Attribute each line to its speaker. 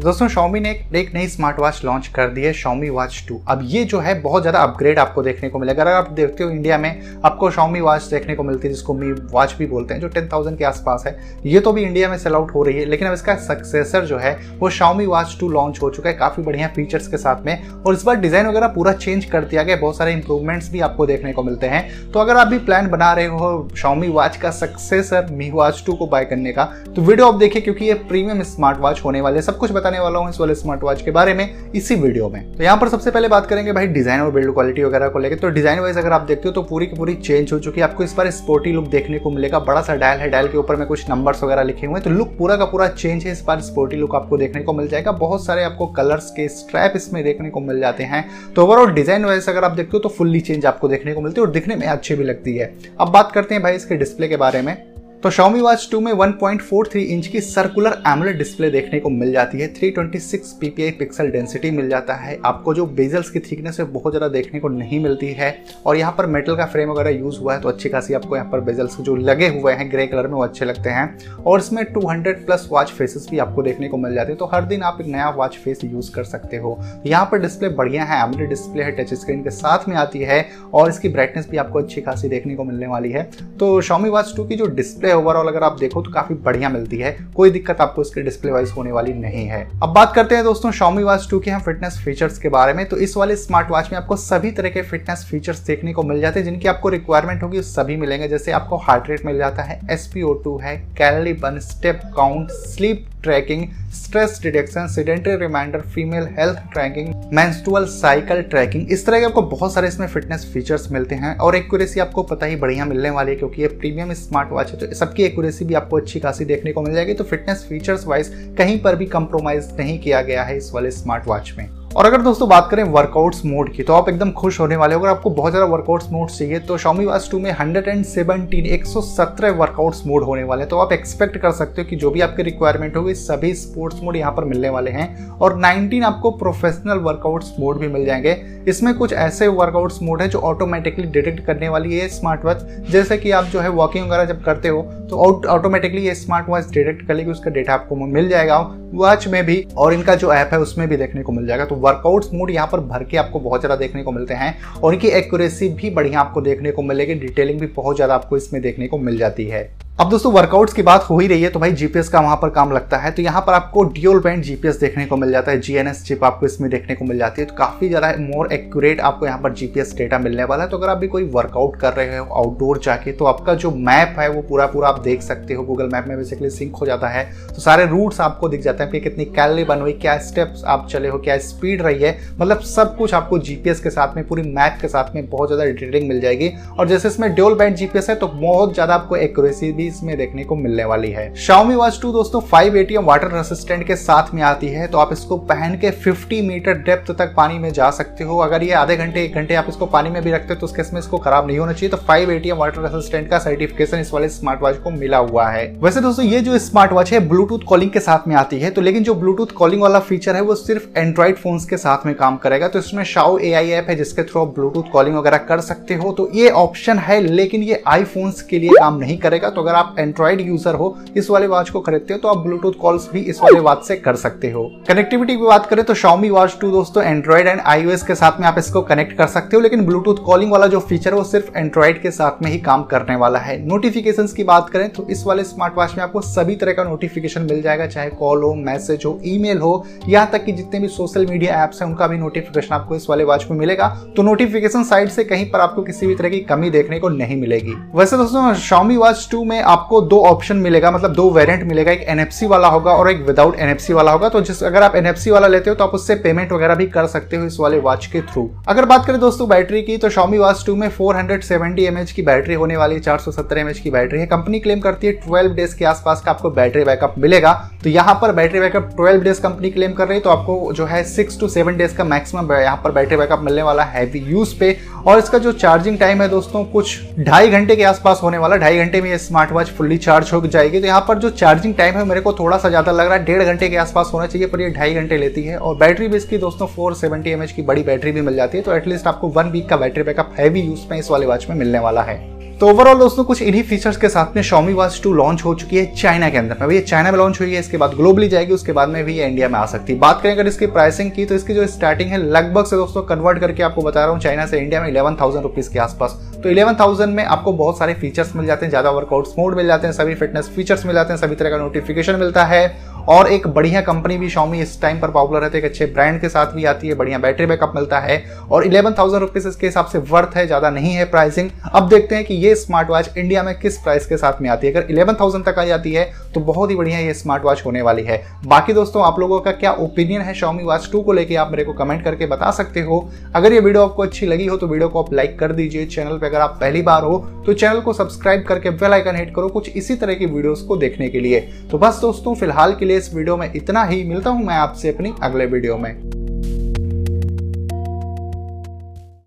Speaker 1: दोस्तों Xiaomi ने एक, नई स्मार्ट वॉच लॉन्च कर दी है Xiaomi Watch 2 अब ये जो है बहुत ज़्यादा अपग्रेड आपको देखने को मिलेगा। अगर आप देखते हो इंडिया में आपको Xiaomi वॉच देखने को मिलती है जिसको मी वॉच भी बोलते हैं जो 10,000 के आसपास है। ये तो भी इंडिया में सेल आउट हो रही है लेकिन अब इसका सक्सेसर जो है वो Xiaomi Watch 2 लॉन्च हो चुका है काफ़ी बढ़िया फीचर्स के साथ में। और इस बार डिज़ाइन वगैरह पूरा चेंज कर दिया गया बहुत सारे इंप्रूवमेंट्स भी आपको देखने को मिलते हैं। तो अगर आप भी प्लान बना रहे हो Xiaomi वॉच का सक्सेसर मी वॉच टू को बाय करने का तो वीडियो आप देखिए क्योंकि ये प्रीमियम स्मार्ट वॉच होने वाले सब कुछ बताने वाला हूँ इस वाले स्मार्ट वॉच के बारे में इसी वीडियो में। तो यहाँ पर सबसे पहले बात करेंगे भाई डिज़ाइन और बिल्ड क्वालिटी वगैरह को लेकर तो डिज़ाइन वाइज अगर आप देखते हो तो पूरी की पूरी चेंज हो चुकी है। आपको इस बार स्पोर्टी लुक देखने को मिलेगा। बड़ा सा डायल है। डायल के ऊपर में कुछ नंबर्स वगैरह लिखे हुए हैं। तो लुक पूरा का पूरा चेंज है। इस बार स्पोर्टी लुक आपको देखने को मिल जाएगा। बहुत सारे आपको कलर्स के स्ट्रैप इसमें देखने को मिल जाते हैं। तो ओवरऑल डिज़ाइन वाइज अगर आप देखते हो तो फुल्ली चेंज आपको देखने को मिलती है और दिखने में अच्छी भी लगती है। अब बात करते हैं भाई इसके डिस्प्ले के बारे में। तो Xiaomi Watch 2 में 1.43 इंच की सर्कुलर एमुलेट डिस्प्ले देखने को मिल जाती है। 326 ppi पिक्सल डेंसिटी मिल जाता है। आपको जो बेजल्स की थिकनेस है, बहुत ज़्यादा देखने को नहीं मिलती है। और यहाँ पर मेटल का फ्रेम वगैरह यूज़ हुआ है तो अच्छी खासी आपको यहाँ पर बेजल्स जो लगे हुए हैं ग्रे कलर में, वो अच्छे लगते हैं। और इसमें 200 प्लस वॉच फेसेस भी आपको देखने को मिल जाते हैं। तो हर दिन आप एक नया वॉच फेस यूज़ कर सकते हो। यहाँ पर डिस्प्ले बढ़िया है एमुलेट डिस्प्ले है टच स्क्रीन के साथ में आती है। और इसकी ब्राइटनेस भी आपको अच्छी खासी देखने को मिलने वाली है। तो शॉमी वॉच टू की जो डिस्प्ले है ओवरऑल अगर आप देखो तो काफ़ी बढ़िया मिलती है। कोई दिक्कत आपको इसके डिस्प्ले वाइज होने वाली नहीं है। अब बात करते हैं दोस्तों Xiaomi Watch 2 के हम फिटनेस फीचर्स के बारे में। तो इस वाले स्मार्ट वॉच में आपको सभी तरह के फिटनेस फीचर्स देखने को मिल जाते हैं, जिनकी आपको रिक्वायरमेंट होगी सभी मिलेंगे। जैसे आपको हार्ट रेट मिल जाता है एसपीओ है calorie burn step count sleep tracking stress detection sedentary reminder female health tracking menstrual cycle tracking इस तरह के आपको बहुत सारे इसमें फिटनेस फीचर्स मिलते हैं। और एक्यूरेसी आपको पता ही बढ़िया मिलने वाली है, क्योंकि ये प्रीमियम स्मार्ट वॉच है तो सबकी एक्यूरेसी भी आपको अच्छी खासी देखने को मिल जाएगी। तो फिटनेस फीचर्स वाइज कहीं पर भी कंप्रोमाइज नहीं किया गया है इस वाले स्मार्ट वॉच में। और अगर दोस्तों बात करें वर्कआउट्स मोड की तो आप एकदम खुश होने वाले हो। अगर आपको बहुत ज़्यादा वर्कआउट्स मोड चाहिए तो Xiaomi Watch 2 में 117 117 वर्कआउट्स मोड होने वाले हैं। तो आप एक्सपेक्ट कर सकते हो कि जो भी आपके रिक्वायरमेंट होगी, सभी स्पोर्ट्स मोड यहाँ पर मिलने वाले हैं। और 19 आपको प्रोफेशनल वर्कआउट्स मोड भी मिल जाएँगे। इसमें कुछ ऐसे वर्कआउट्स मोड है जो ऑटोमेटिकली डिटेक्ट करने वाली है स्मार्ट वॉच जैसे कि आप जो है वॉकिंग वगैरह जब करते हो तो ऑटोमेटिकली ये स्मार्ट वॉच डिटेक्ट कर लेगी, उसका डेटा आपको मिल जाएगा। वॉच में भी और इनका जो ऐप है, उसमें भी देखने को मिल जाएगा। तो वर्कआउट मूड यहाँ पर भर के आपको बहुत ज़्यादा देखने को मिलते हैं और इनकी एक्यूरेसी भी बढ़िया आपको देखने को मिलेगी। डिटेलिंग भी बहुत ज़्यादा आपको इसमें देखने को मिल जाती है। अब दोस्तों वर्कआउट्स की बात हो ही रही है तो भाई जीपीएस का वहाँ पर काम लगता है। तो यहाँ पर आपको ड्यूल बैंड जीपीएस देखने को मिल जाता है। जीएनएस चिप आपको इसमें देखने को मिल जाती है। तो काफ़ी ज़्यादा मोर एक्यूरेट आपको यहाँ पर जीपीएस डेटा मिलने वाला है। तो अगर आप भी कोई वर्कआउट कर रहे हो आउटडोर जाके तो आपका जो मैप है, वो पूरा पूरा आप देख सकते हो। गूगल मैप में बेसिकली सिंक हो जाता है। तो सारे रूट्स आपको दिख जाते हैं कि कितनी कैलरी बन हुई, क्या स्टेप्स आप चले हो, क्या स्पीड रही है। मतलब सब कुछ आपको जीपीएस के साथ में, पूरी मैप के साथ में बहुत ज़्यादा डिटेलिंग मिल जाएगी। और जैसे इसमें ड्यूल बैंड जीपीएस है तो बहुत ज़्यादा आपको एक्यूरेसी भी इसमें देखने को मिलने वाली है। Xiaomi Watch 2 दोस्तों 5 एटीएम वाटर रेसिस्टेंट के साथ में आती है तो आप इसको पहन के 50 मीटर डेप्थ तक पानी में जा सकते हो। अगर ये आधे घंटे, एक घंटे आप इसको पानी में भी रखते हो तो उसके इसमें इसको खराब नहीं होना चाहिए। तो 5 एटीएम वाटर रेसिस्टेंट का सर्टिफिकेशन इस वाले स्मार्ट वॉच को मिला हुआ है। वैसे दोस्तों, ये जो स्मार्ट वॉच है ब्लूटूथ कॉलिंग के साथ में आती है तो लेकिन जो ब्लूटूथ कॉलिंग वाला फीचर है, वो सिर्फ़ एंड्रॉइड फ़ोन के साथ में काम करेगा। तो इसमें शाओ ए ऐप है, जिसके थ्रू आप ब्लूटूथ कॉलिंग वगैरह कर सकते हो। तो ये ऑप्शन है, लेकिन ये आईफोन्स के लिए काम नहीं करेगा। तो अगर आप एंड्रॉइड यूज़र हो, इस वाले वॉच को खरीदते हो तो आप ब्लूटूथ कॉल्स भी इस वाले वॉच से कर सकते हो। कनेक्टिविटी की बात करें तो Xiaomi Watch 2 दोस्तों एंड्रॉइड एंड iOS के साथ में आप इसको कनेक्ट कर सकते हो, लेकिन ब्लूटूथ कॉलिंग वाला जो फीचर वो सिर्फ़ एंड्रॉइड के साथ में ही काम करने वाला है। नोटिफिकेशन की बात करें तो इस वाले स्मार्ट वॉच में आपको सभी तरह का नोटिफिकेशन मिल जाएगा, चाहे कॉल हो मैसेज हो ईमेल हो, यहाँ तक कि जितने भी सोशल मीडिया एप्स हैं, उनका भी नोटिफिकेशन आपको इस वाले वॉच में मिलेगा। तो नोटिफिकेशन साइड से कहीं पर आपको किसी भी तरह की कमी देखने को नहीं मिलेगी। वैसे दोस्तों, Xiaomi Watch 2 में आपको दो ऑप्शन मिलेगा मतलब दो वेरिएंट मिलेगा, एक एनएफसी वाला होगा और एक विदाउट एनएफसी वाला होगा। तो जिस, अगर आप एनएफसी वाला लेते हो तो आप उससे पेमेंट वगैरह भी कर सकते हो इस वाले वॉच के थ्रू अगर बात करें दोस्तों बैटरी की तो Xiaomi Watch 2 में 470 mAh की बैटरी होने वाली है 470 mAh की बैटरी है। कंपनी क्लेम करती है 12 डेज़ के आसपास का आपको बैटरी बैकअप मिलेगा। तो यहाँ पर battery backup 12 days company claim कर रही है तो आपको जो है सिक्स टू सेवन डेज़ का मैक्सिमम यहाँ पर बैटरी बैकअप मिलने वाला है यूज़ पे। और इसका जो चार्जिंग टाइम है दोस्तों, कुछ ढाई घंटे के आसपास होने वाला ढाई घंटे में ये स्मार्ट वॉच फुल्ली चार्ज हो जाएगी। तो यहाँ पर जो चार्जिंग टाइम है, मेरे को थोड़ा सा ज़्यादा लग रहा है, डेढ़ घंटे के आसपास होना चाहिए, पर ये ढाई घंटे लेती है। और बैटरी भी इसकी दोस्तों फोर सेवेंटी की बड़ी बैटरी भी मिल जाती है तो एटलीस्ट आपको वन वीक का बैटरी बैकअप हैवी यूज़ में इस वाले वॉच में मिलने वाला है। तो ओवरऑल दोस्तों, कुछ इन्हीं फीचर्स के साथ में Xiaomi Watch 2 लॉन्च हो चुकी है चाइना के अंदर। अभी ये चाइना में लॉन्च हुई है, इसके बाद ग्लोबली जाएगी, उसके बाद में भी ये इंडिया में आ सकती है। बात करें अगर इसकी प्राइसिंग की तो इसकी जो स्टार्टिंग है, लगभग से दोस्तों कन्वर्ट करके आपको बता रहा हूँ चाइना से इंडिया में इलेवन थाउज़ेंड के आसपास। तो इलेवन थाउज़ेंड में आपको बहुत सारे फीचर्स मिल जाते हैं, ज़्यादा वर्कआउट्स मोड मिल जाते हैं, सभी फिटनेस फीचर्स मिल जाते हैं, सभी तरह का नोटिफिकेशन मिलता है। और एक बढ़िया कंपनी भी Xiaomi इस टाइम पर पॉपुलर है, एक अच्छे ब्रांड के साथ भी आती है, बढ़िया बैटरी बैकअप मिलता है और इलेवन थाउज़ेंड रुपीज़ इसके हिसाब से वर्थ है, ज़्यादा नहीं है प्राइसिंग अब देखते हैं कि ये स्मार्ट वॉच इंडिया में किस प्राइस के साथ में आती है। अगर इलेवन थाउज़ेंड तक आ जाती है तो बहुत ही बढ़िया ये स्मार्ट वॉच होने वाली है। बाकी दोस्तों, आप लोगों का क्या ओपिनियन है शॉमी वॉच टू को लेकर आप मेरे को कमेंट करके बता सकते हो। अगर ये वीडियो आपको अच्छी लगी हो तो वीडियो को आप लाइक कर दीजिए। चैनल पर अगर आप पहली बार हो तो चैनल को सब्सक्राइब करके बेल आइकन हिट करो कुछ इसी तरह की वीडियोस को देखने के लिए। तो बस दोस्तों, फ़िलहाल के लिए इस वीडियो में इतना ही। मिलता हूँ मैं आपसे अपनी अगले वीडियो में।